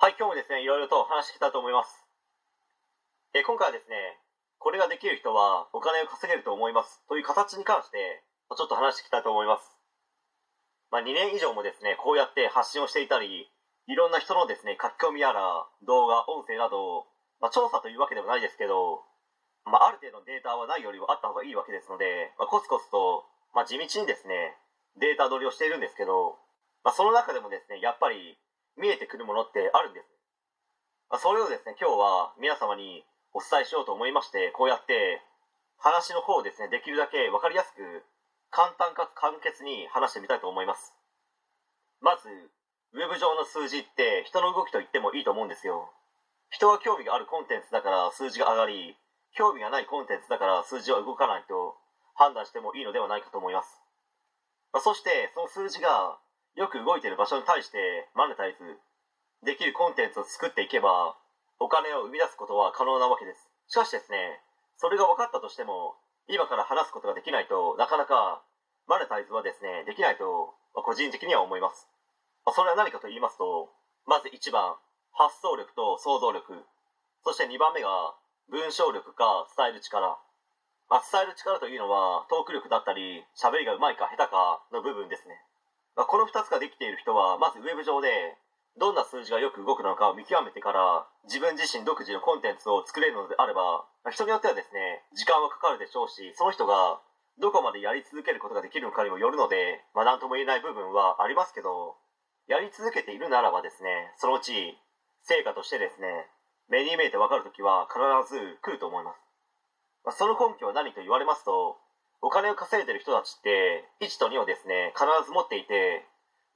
はい、今日もですね、いろいろと話してきたいと思います。え今回はですね、これができる人はお金を稼げると思いますという形に関して、ちょっと話していきたいと思います。まあ、2年以上もですね、こうやって発信をしていたり、いろんな人のですね、書き込みやら、動画、音声など、まあ、調査というわけでもないですけど、まあ、ある程度データはないよりはあった方がいいわけですので、まあ、コツコツと、まあ、地道にですね、データ取りをしているんですけど、まあ、その中でもですね、やっぱり見えてくるものってあるんです。まあ、それをですね、今日は皆様にお伝えしようと思いまして、こうやって話の方をですね、できるだけわかりやすく、簡単かつ簡潔に話してみたいと思います。まず、ウェブ上の数字って人の動きと言ってもいいと思うんですよ。人が興味があるコンテンツだから数字が上がり、興味がないコンテンツだから数字は動かないと判断してもいいのではないかと思います。まあ、そして、その数字がよく動いてる場所に対してマネタイズできるコンテンツを作っていけば、お金を生み出すことは可能なわけです。しかしですね、それが分かったとしても、今から話すことができないとなかなかマネタイズはですね、できないと、ま個人的には思います。まそれは何かと言いますと、まず1番、発想力と想像力。そして2番目が、文章力か伝える力。まあ、伝える力というのは、トーク力だったり、喋りが上手いか下手かの部分ですね。まあ、この2つができている人は、まずウェブ上で、どんな数字がよく動くのかを見極めてから、自分自身独自のコンテンツを作れるのであれば、人によってはですね、時間はかかるでしょうし、その人がどこまでやり続けることができるのかにもよるので、まあ、なんとも言えない部分はありますけど、やり続けているならばですね、そのうち、成果としてですね、目に見えてわかるときは必ず来ると思います。まあ、その根拠は何と言われますと、お金を稼いでる人たちって、1と2をですね、必ず持っていて、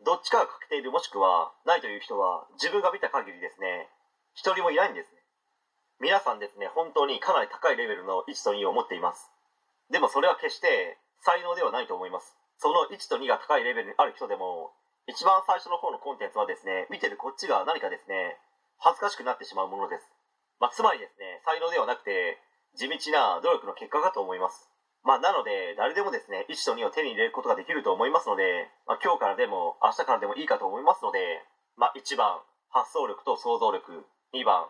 どっちかが欠けているもしくはないという人は、自分が見た限りですね、一人もいないんですね。皆さんですね、本当にかなり高いレベルの1と2を持っています。でもそれは決して才能ではないと思います。その1と2が高いレベルにある人でも、一番最初の方のコンテンツはですね、見てるこっちが何かですね、恥ずかしくなってしまうものです。まあ、つまりですね、才能ではなくて、地道な努力の結果かと思います。まあ、なので、誰でもですね、1と2を手に入れることができると思いますので、まあ、今日からでも、明日からでもいいかと思いますので、まあ、1番、発想力と想像力。2番、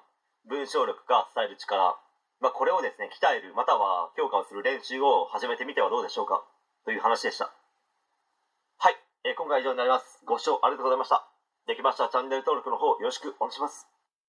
文章力か伝える力。まあ、これをですね、鍛える、または強化をする練習を始めてみてはどうでしょうか。という話でした。はい、えー今回は以上になります。ご視聴ありがとうございました。できましたらチャンネル登録の方よろしくお願いします。